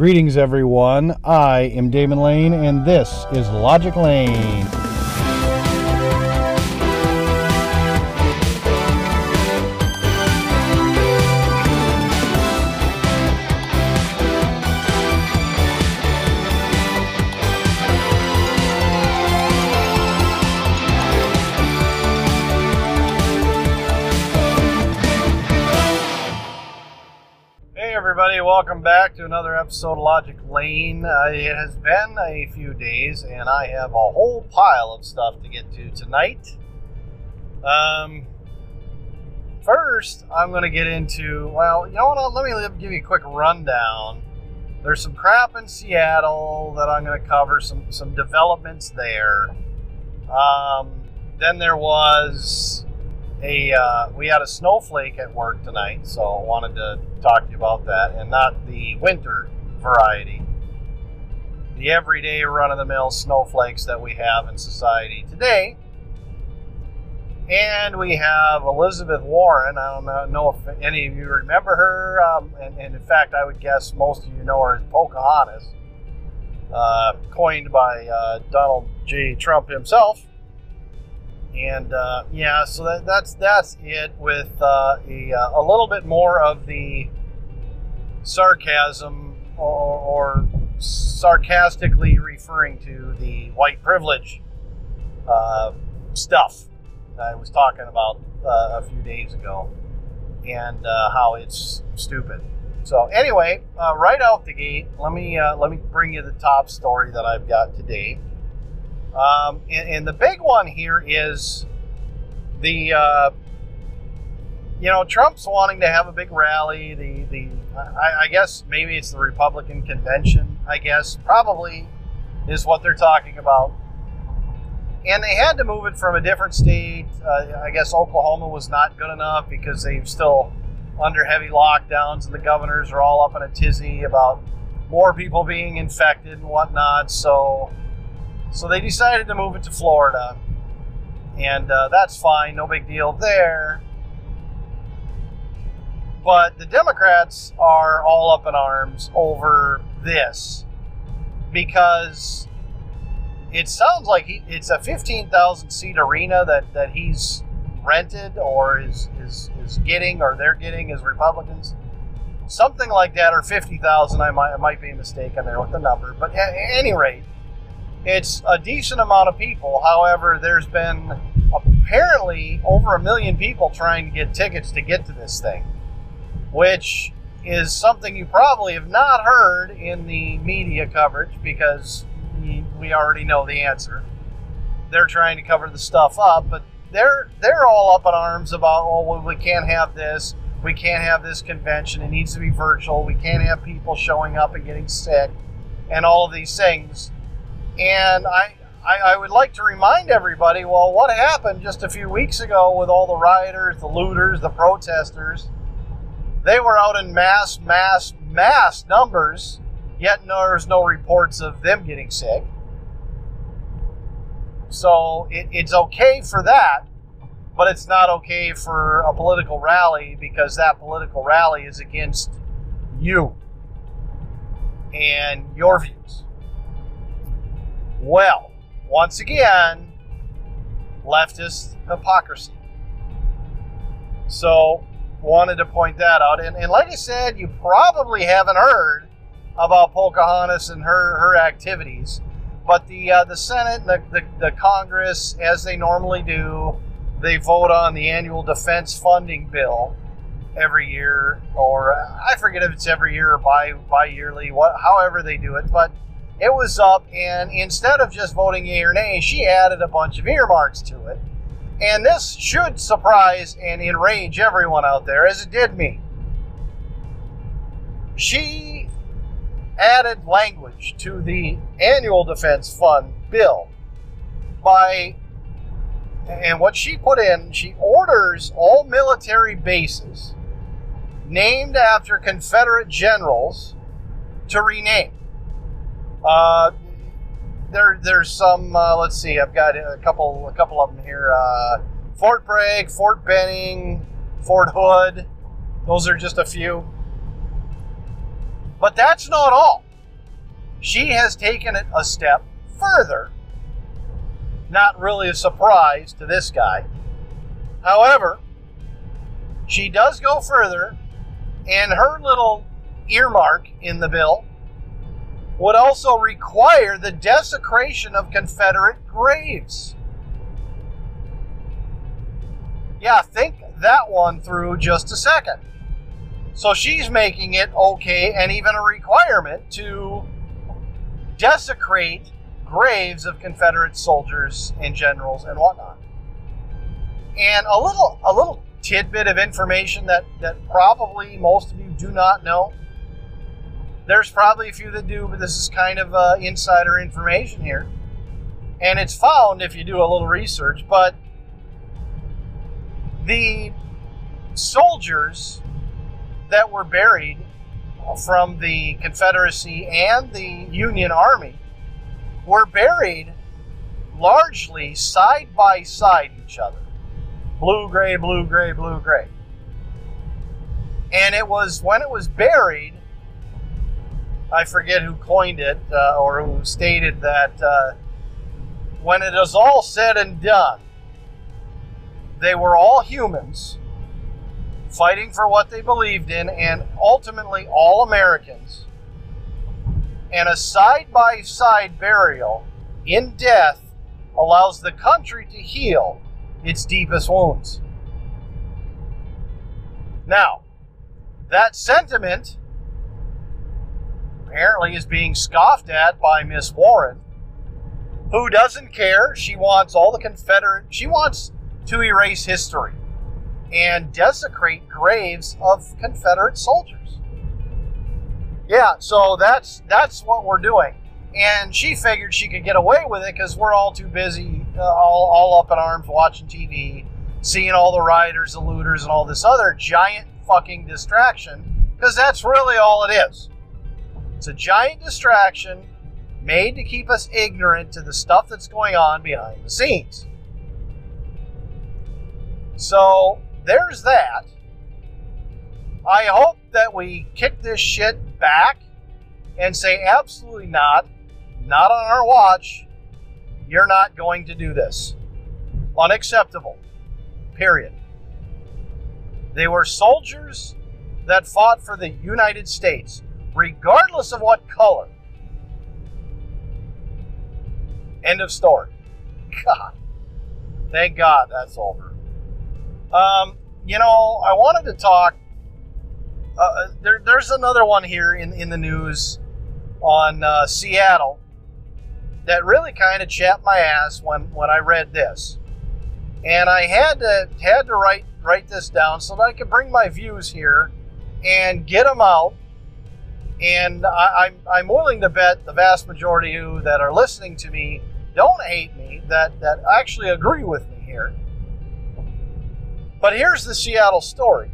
Greetings, everyone. I am Damon Lane, and this is Logic Lane. Welcome back to another episode of Logic Lane. Uh, it has been a few days, and I have a whole pile of stuff to get to tonight. Um, first, I'm going to get into, well, you know what? Let me give you a quick rundown. There's some crap in Seattle that I'm going to cover, some, some developments there. Um, then there was a uh, we had a snowflake at work tonight, so I wanted to talk to you about that, and not the winter variety, the everyday run-of-the-mill snowflakes that we have in society today. And we have Elizabeth Warren. I don't know if any of you remember her, um, and, and, in fact, I would guess most of you know her as Pocahontas, uh, coined by uh, Donald J. Trump himself and uh, yeah, so that, that's that's it with uh, a, uh, a little bit more of the sarcasm or, or sarcastically referring to the white privilege uh, stuff I was talking about uh, a few days ago, and uh, how it's stupid. So anyway, right out the gate, let me let me bring you the top story that I've got today. Um, and, and, the big one here is the, uh, you know, Trump's wanting to have a big rally. The, the I, I, guess maybe it's the Republican convention, I guess, probably is what they're talking about. And they had to move it from a different state. Uh, I guess Oklahoma was not good enough because they've still under heavy lockdowns and the governors are all up in a tizzy about more people being infected and whatnot. So so they decided to move it to Florida. And uh, that's fine, no big deal there. But the Democrats are all up in arms over this because it sounds like he, it's a 15,000 seat arena that, that he's rented or is, is, is getting or they're getting as Republicans. Something like that, or 50,000. I might, I might be mistaken there with the number. But at any rate, it's a decent amount of people. However, there's been apparently over a million people trying to get tickets to get to this thing, which is something you probably have not heard in the media coverage because we already know the answer. They're trying to cover the stuff up, but they're they're all up in arms about oh well, we can't have this, we can't have this convention, it needs to be virtual, we can't have people showing up and getting sick, and all of these things and I, I, I, would like to remind everybody well, what happened just a few weeks ago with all the rioters, the looters, the protesters? They were out in mass, mass, mass numbers, yet there's no reports of them getting sick. So it, it's okay for that, but it's not okay for a political rally because that political rally is against you and your views. Well, once again, leftist hypocrisy. So, wanted to point that out. And, and like I said, you probably haven't heard about Pocahontas and her, her activities. But the, uh, the Senate the, the, the Congress, as they normally do, they vote on the annual defense funding bill every year, or I forget if it's every year or bi bi yearly, what however they do it. But it was up, and instead of just voting yea or nay, she added a bunch of earmarks to it. And this should surprise and enrage everyone out there, as it did me. She added language to the annual defense fund bill by, and what she put in, she orders all military bases named after Confederate generals to rename. Uh, there, there's some. Uh, let's see. I've got a couple, a couple of them here. Uh, Fort Bragg, Fort Benning, Fort Hood. Those are just a few. But that's not all. she has taken it a step further. Not really a surprise to this guy. However, she does go further, and her little earmark in the bill would also require the desecration of Confederate graves. Yeah, think that one through just a second. So she's making it okay and even a requirement to desecrate graves of Confederate soldiers and generals and whatnot. And a little a little tidbit of information that, that probably most of you do not know there's probably a few that do, but this is kind of uh, insider information here. And it's found if you do a little research, but the soldiers that were buried from the Confederacy and the Union Army were buried largely side by side each other blue, gray, blue, gray, blue, gray. And it was when it was buried I forget who coined it uh, or who stated that uh, when it is all said and done, they were all humans fighting for what they believed in and ultimately all Americans. And a side by side burial in death allows the country to heal its deepest wounds. Now, that sentiment apparently is being scoffed at by Miss Warren, who doesn't care. She wants all the Confederate, she wants to erase history and desecrate graves of Confederate soldiers. Yeah, so that's that's what we're doing. And she figured she could get away with it because we're all too busy, uh, all, all up in arms watching TV, seeing all the rioters, the looters, and all this other giant fucking distraction. Because that's really all it is. It's a giant distraction made to keep us ignorant to the stuff that's going on behind the scenes. So there's that. I hope that we kick this shit back and say absolutely not, not on our watch. You're not going to do this. Unacceptable. Period. They were soldiers that fought for the United States regardless of what color. End of story. God. Thank God that's over. Um, you know, I wanted to talk. Uh, uh, there, there's another one here in, in the news on uh, Seattle that really kind of chapped my ass when, when I read this, and I had to had to write write this down so that I could bring my views here and get them out and I, am I'm, I'm willing to bet the vast majority of you that are listening to me don't hate me, that, that actually agree with me here. But here's the Seattle story.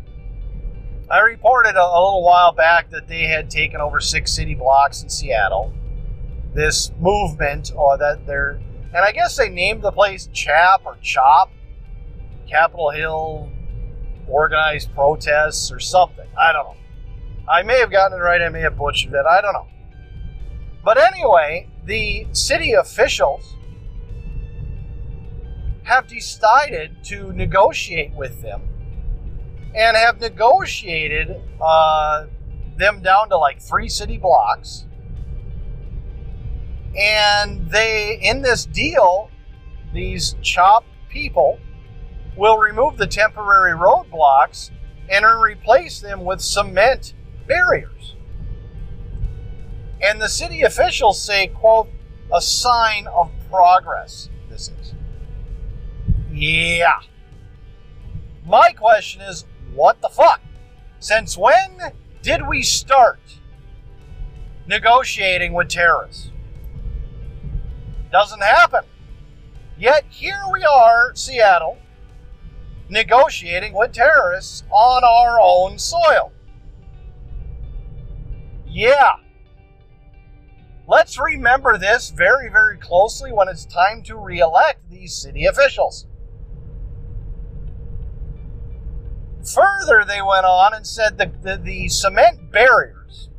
I reported a, a little while back that they had taken over six city blocks in Seattle. This movement, or that they're, and I guess they named the place CHAP or CHOP, Capitol Hill Organized Protests or something. I don't know. I may have gotten it right, I may have butchered it, I don't know. But anyway, the city officials have decided to negotiate with them and have negotiated uh, them down to like three city blocks. And they, in this deal, these CHOP people will remove the temporary roadblocks and replace them with cement barriers. And the city officials say, quote, a sign of progress, this is. Yeah. My question is, what the fuck? Since when did we start negotiating with terrorists? Doesn't happen. Yet here we are, Seattle, negotiating with terrorists on our own soil. Yeah. Let's remember this very, very closely when it's time to re-elect these city officials. Further, they went on and said that the, the cement barriers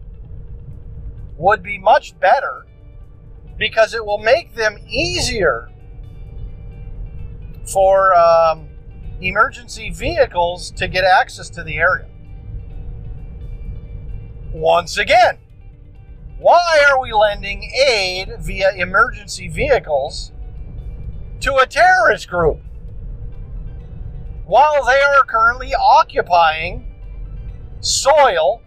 would be much better because it will make them easier for um, emergency vehicles to get access to the area. Once again, why are we lending aid via emergency vehicles to a terrorist group while they are currently occupying soil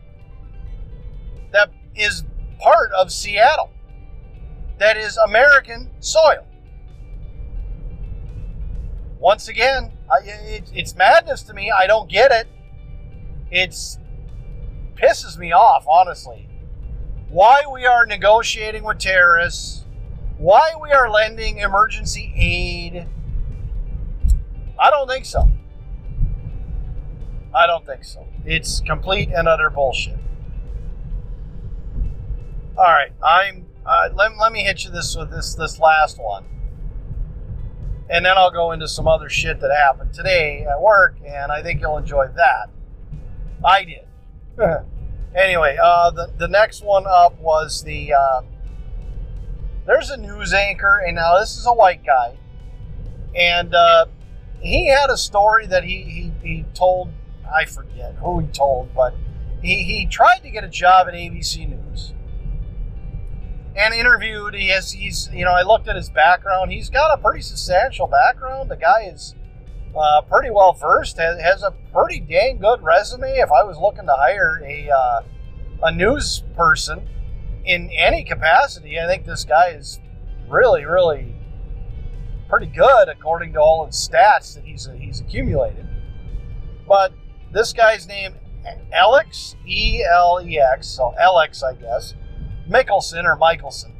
that is part of Seattle, that is American soil? Once again, it, it's madness to me. I don't get it. It's pisses me off, honestly. Why we are negotiating with terrorists, why we are lending emergency aid. I don't think so. I don't think so. It's complete and utter bullshit. All right, I'm. Uh, let, let me hit you this with this this last one, and then I'll go into some other shit that happened today at work, and I think you'll enjoy that. I did. anyway, uh, the, the next one up was the. Uh, there's a news anchor, and now this is a white guy. And uh, he had a story that he, he, he told, I forget who he told, but he, he tried to get a job at ABC News and interviewed. He has, he's, you know, I looked at his background. He's got a pretty substantial background. The guy is uh, pretty well versed, has, has, a pretty dang good resume. If I was looking to hire a uh, a news person in any capacity, I think this guy is really, really pretty good according to all his stats that he's he's accumulated. But this guy's name, Alex E L E X, so Alex, I guess, Mickelson or Michelson,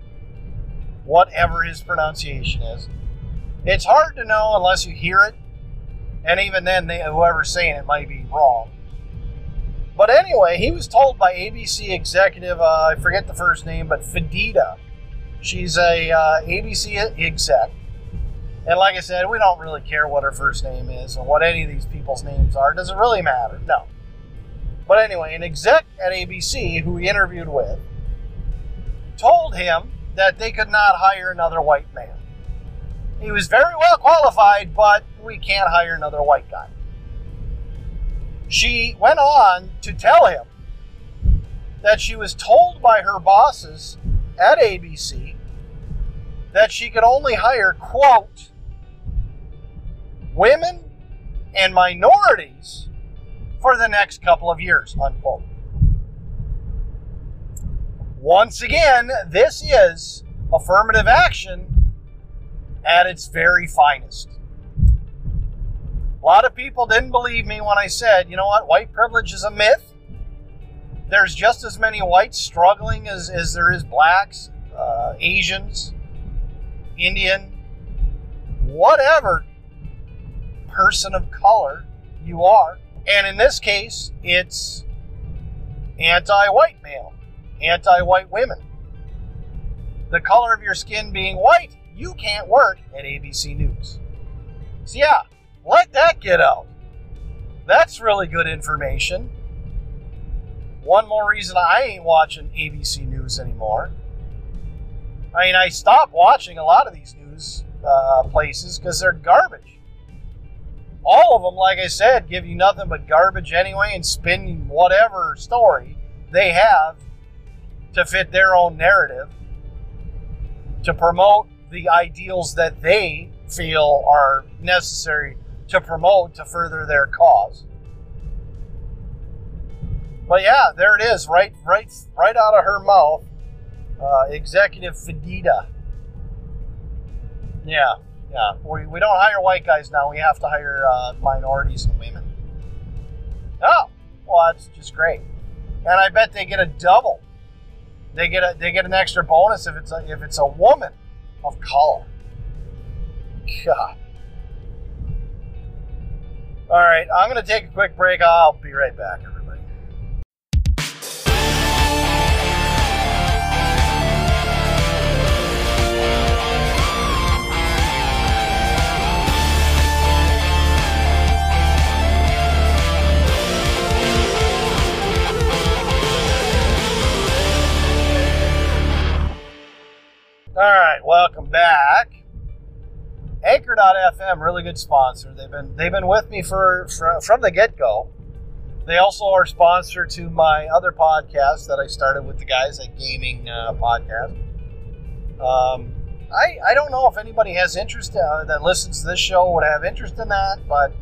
whatever his pronunciation is. It's hard to know unless you hear it and even then, they, whoever's saying it might be wrong. But anyway, he was told by ABC executive, uh, I forget the first name, but Fedida. She's a uh, ABC exec. And like I said, we don't really care what her first name is or what any of these people's names are. Does it really matter? No. But anyway, an exec at ABC who he interviewed with told him that they could not hire another white man. He was very well qualified, but we can't hire another white guy. She went on to tell him that she was told by her bosses at ABC that she could only hire, quote, women and minorities for the next couple of years, unquote. Once again, this is affirmative action at its very finest. A lot of people didn't believe me when I said, you know what, white privilege is a myth. There's just as many whites struggling as, as there is blacks, uh, Asians, Indian, whatever person of color you are. And in this case, it's anti white male, anti white women. The color of your skin being white you can't work at ABC News. So, yeah, let that get out. That's really good information. One more reason I ain't watching ABC News anymore. I mean, I stopped watching a lot of these news uh, places because they're garbage. All of them, like I said, give you nothing but garbage anyway and spin whatever story they have to fit their own narrative to promote the ideals that they feel are necessary to promote to further their cause. But yeah, there it is, right, right, right out of her mouth. Uh, Executive Fedida. Yeah, yeah. We, we don't hire white guys now. We have to hire uh, minorities and women. Oh, well, that's just great. And I bet they get a double. They get a they get an extra bonus if it's a, if it's a woman of color. God. All right, I'm going to take a quick break. I'll be right back, All right, welcome back. Anchor.fm, really good sponsor. They've been they've been with me for, for from the get go. They also are sponsor to my other podcast that I started with the guys at Gaming uh, Podcast. Um, I I don't know if anybody has interest uh, that listens to this show would have interest in that, but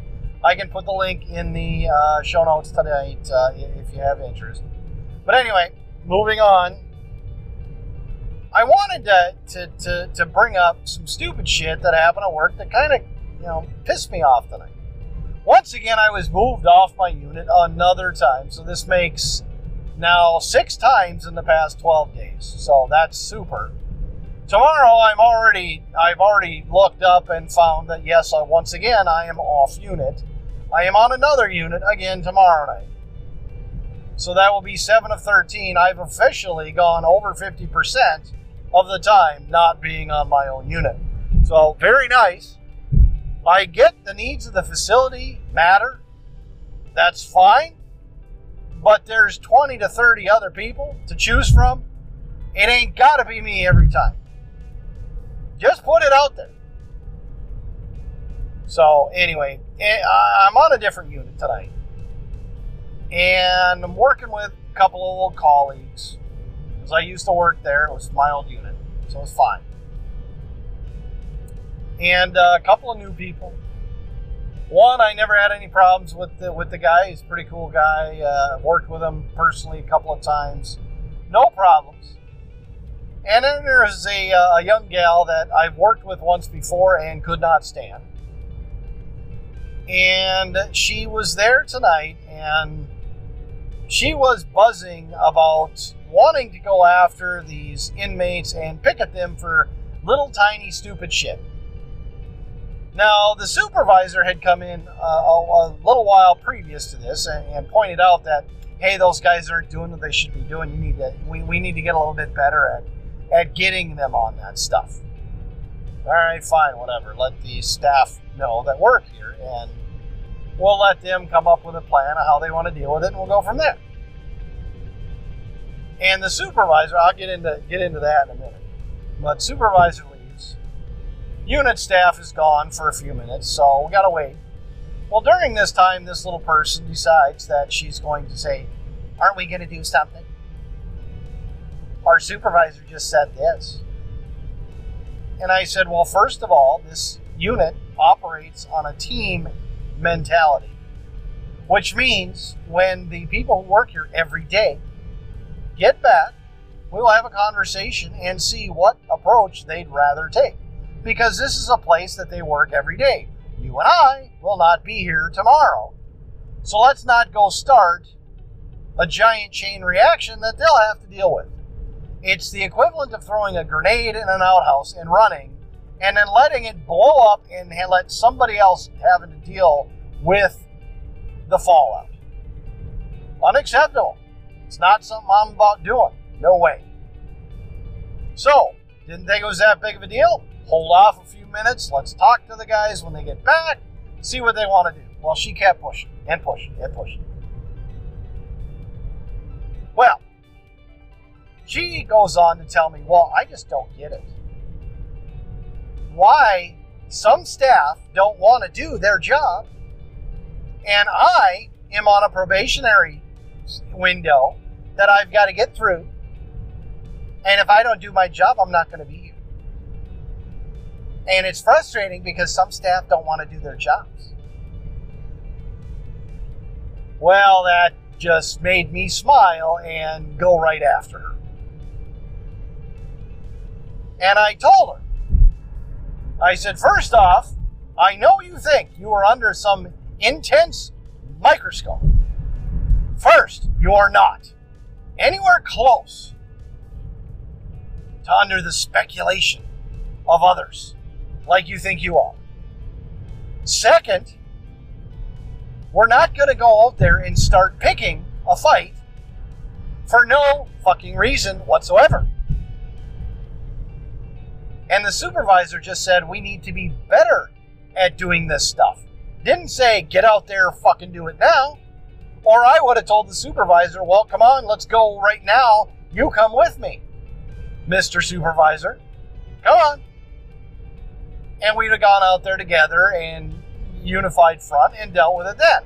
I can put the link in the uh, show notes tonight uh, if you have interest. But anyway, moving on. I wanted to, to, to, to bring up some stupid shit that happened at work that kind of, you know, pissed me off tonight. Once again, I was moved off my unit another time, so this makes now six times in the past 12 days. So that's super. Tomorrow, I'm already I've already looked up and found that yes, I, once again I am off unit. I am on another unit again tomorrow night. So that will be 7 of 13. I've officially gone over 50% of the time not being on my own unit. So, very nice. I get the needs of the facility matter. That's fine. But there's 20 to 30 other people to choose from. It ain't got to be me every time. Just put it out there. So, anyway, eh, I'm on a different unit tonight. And I'm working with a couple of old colleagues because I used to work there. It was my old unit, so it was fine. And uh, a couple of new people. One, I never had any problems with the, with the guy. He's a pretty cool guy. Uh, worked with him personally a couple of times. No problems. And then there's a, uh, a young gal that I've worked with once before and could not stand. And she was there tonight and she was buzzing about wanting to go after these inmates and pick at them for little tiny stupid shit. Now, the supervisor had come in uh, a, a, little while previous to this and, and, pointed out that, hey, those guys aren't doing what they should be doing. You need to, we, we need to get a little bit better at, at getting them on that stuff. All right, fine, whatever. Let the staff know that work here, and we'll let them come up with a plan of how they want to deal with it, and we'll go from there. And the supervisor, I'll get into get into that in a minute. But supervisor leaves. Unit staff is gone for a few minutes, so we gotta wait. Well, during this time, this little person decides that she's going to say, Aren't we to do something? Our supervisor just said this. And I said, Well, first of all, this unit operates on a team mentality, which means when the people who work here every day get back, we will have a conversation and see what approach they'd rather take. Because this is a place that they work every day. You and I will not be here tomorrow. So let's not go start a giant chain reaction that they'll have to deal with. It's the equivalent of throwing a grenade in an outhouse and running, and then letting it blow up and let somebody else having to deal with the fallout. Unacceptable. It's not something I'm about doing. No way. So, didn't think it was that big of a deal. Hold off a few minutes. Let's talk to the guys when they get back, see what they want to do. Well, she kept pushing and pushing and pushing. Well, she goes on to tell me, well, I just don't get it. Why some staff don't want to do their job, and I am on a probationary window that I've got to get through. And if I don't do my job, I'm not going to be here. And it's frustrating because some staff don't want to do their jobs. Well, that just made me smile and go right after her. And I told her, I said, first off, I know you think you are under some intense microscope. First, you are not anywhere close to under the speculation of others like you think you are. Second, we're not going to go out there and start picking a fight for no fucking reason whatsoever. And the supervisor just said we need to be better at doing this stuff. Didn't say get out there fucking do it now. Or I would have told the supervisor, well, come on, let's go right now. You come with me, Mr. Supervisor. Come on. And we'd have gone out there together and unified front and dealt with it then.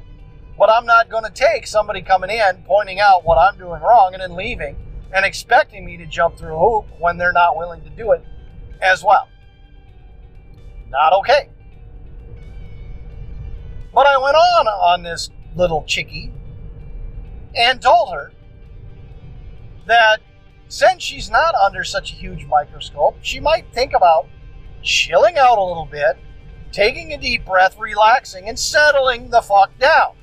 But I'm not going to take somebody coming in, pointing out what I'm doing wrong, and then leaving and expecting me to jump through a hoop when they're not willing to do it as well. Not okay. But I went on on this little chickie and told her that since she's not under such a huge microscope, she might think about chilling out a little bit, taking a deep breath, relaxing, and settling the fuck down.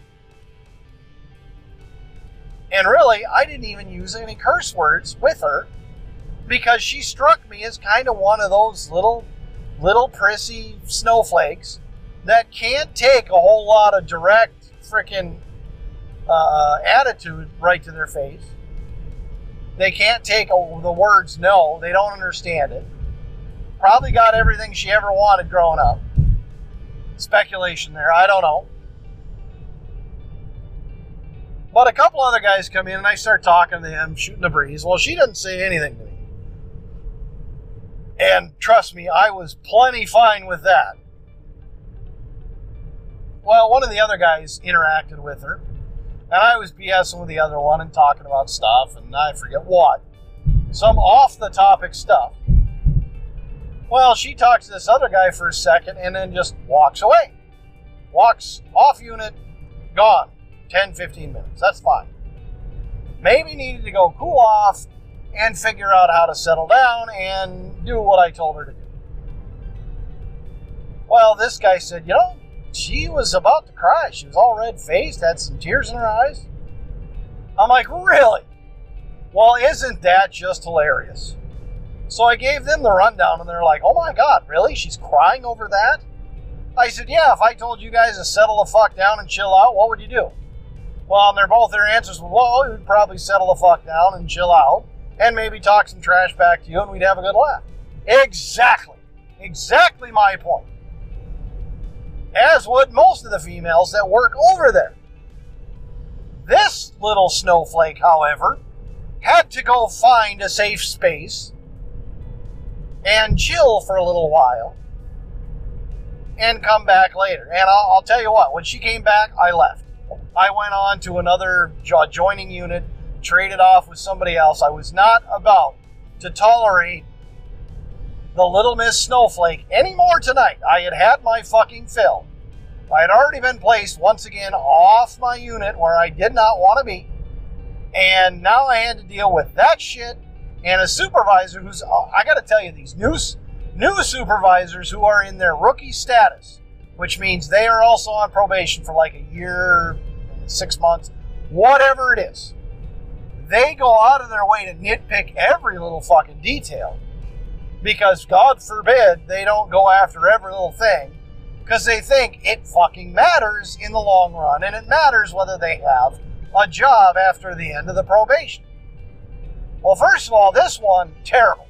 And really, I didn't even use any curse words with her because she struck me as kind of one of those little, little prissy snowflakes that can't take a whole lot of direct freaking uh, attitude right to their face. They can't take a, the words no, they don't understand it. Probably got everything she ever wanted growing up. Speculation there, I don't know. But a couple other guys come in and I start talking to them, shooting the breeze. Well, she doesn't say anything to me. And trust me, I was plenty fine with that. Well, one of the other guys interacted with her, and I was BSing with the other one and talking about stuff, and I forget what. Some off the topic stuff. Well, she talks to this other guy for a second and then just walks away. Walks off unit, gone. 10, 15 minutes. That's fine. Maybe needed to go cool off and figure out how to settle down and do what I told her to do. Well, this guy said, you know, she was about to cry. She was all red faced, had some tears in her eyes. I'm like, really? Well, isn't that just hilarious? So I gave them the rundown, and they're like, oh my God, really? She's crying over that? I said, yeah, if I told you guys to settle the fuck down and chill out, what would you do? Well, and they're both their answers were, well, we'd probably settle the fuck down and chill out and maybe talk some trash back to you and we'd have a good laugh. Exactly. Exactly my point. As would most of the females that work over there. This little snowflake, however, had to go find a safe space and chill for a little while and come back later. And I'll, I'll tell you what, when she came back, I left. I went on to another joining unit, traded off with somebody else. I was not about to tolerate the Little Miss Snowflake anymore tonight. I had had my fucking fill. I had already been placed once again off my unit where I did not want to be. And now I had to deal with that shit and a supervisor who's, uh, I got to tell you, these new, new supervisors who are in their rookie status which means they are also on probation for like a year, six months, whatever it is. They go out of their way to nitpick every little fucking detail because, God forbid, they don't go after every little thing because they think it fucking matters in the long run and it matters whether they have a job after the end of the probation. Well, first of all, this one, terrible.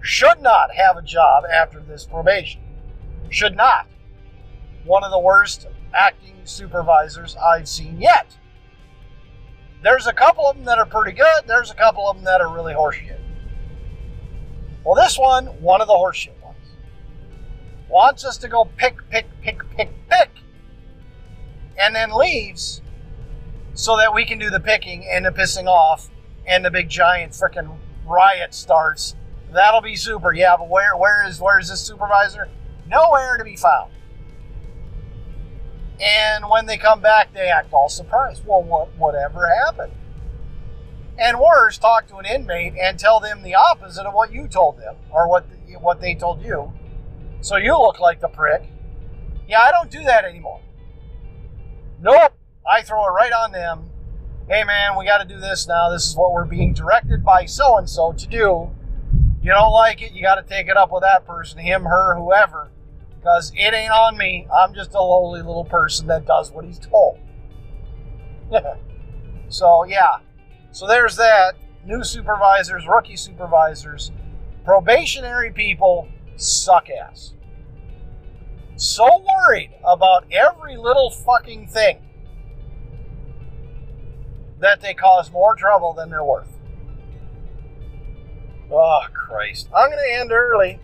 Should not have a job after this probation. Should not one of the worst acting supervisors I've seen yet. There's a couple of them that are pretty good, there's a couple of them that are really horseshit. Well, this one, one of the horseshit ones, wants us to go pick, pick, pick, pick, pick, and then leaves so that we can do the picking and the pissing off and the big giant freaking riot starts. That'll be super. Yeah, but where where is where is this supervisor? Nowhere to be found. And when they come back, they act all surprised. Well, what whatever happened? And worse, talk to an inmate and tell them the opposite of what you told them or what what they told you. So you look like the prick. Yeah, I don't do that anymore. Nope. I throw it right on them. Hey man, we got to do this now. This is what we're being directed by so and so to do. You don't like it, you got to take it up with that person, him, her, whoever because it ain't on me. I'm just a lowly little person that does what he's told. so, yeah. So there's that. New supervisors, rookie supervisors, probationary people suck ass. So worried about every little fucking thing that they cause more trouble than they're worth. Oh, Christ. I'm to end early.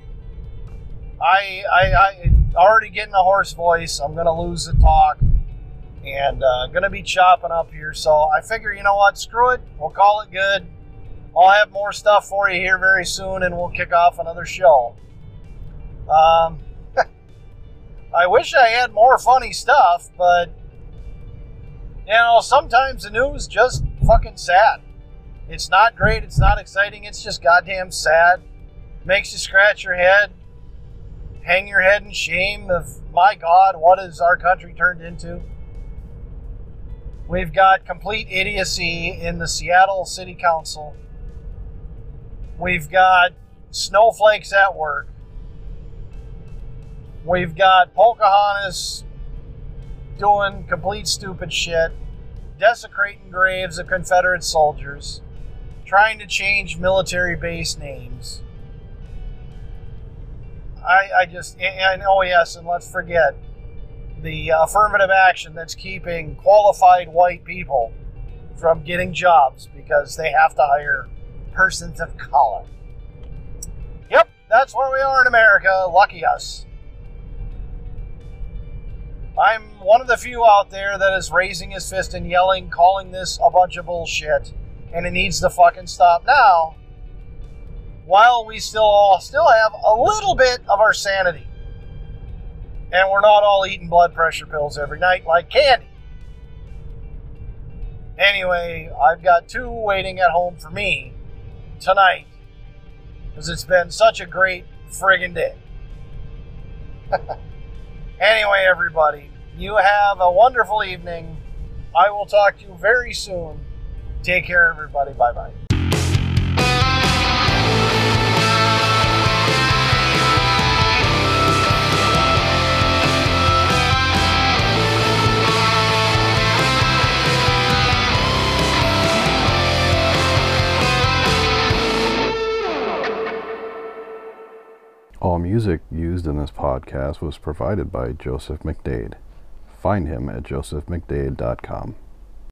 I, I, I already getting a hoarse voice. I'm gonna lose the talk, and uh, gonna be chopping up here. So I figure, you know what? Screw it. We'll call it good. I'll have more stuff for you here very soon, and we'll kick off another show. Um, I wish I had more funny stuff, but you know, sometimes the news just fucking sad. It's not great. It's not exciting. It's just goddamn sad. Makes you scratch your head, hang your head in shame of my God, what has our country turned into? We've got complete idiocy in the Seattle City Council. We've got snowflakes at work. We've got Pocahontas doing complete stupid shit, desecrating graves of Confederate soldiers, trying to change military base names. I, I just, and oh yes, and let's forget the affirmative action that's keeping qualified white people from getting jobs because they have to hire persons of color. Yep, that's where we are in America. Lucky us. I'm one of the few out there that is raising his fist and yelling, calling this a bunch of bullshit, and it needs to fucking stop now. While we still all still have a little bit of our sanity, and we're not all eating blood pressure pills every night like candy. Anyway, I've got two waiting at home for me tonight because it's been such a great friggin' day. Anyway, everybody, you have a wonderful evening. I will talk to you very soon. Take care, everybody. Bye bye. All music used in this podcast was provided by Joseph McDade. Find him at josephmcdade.com.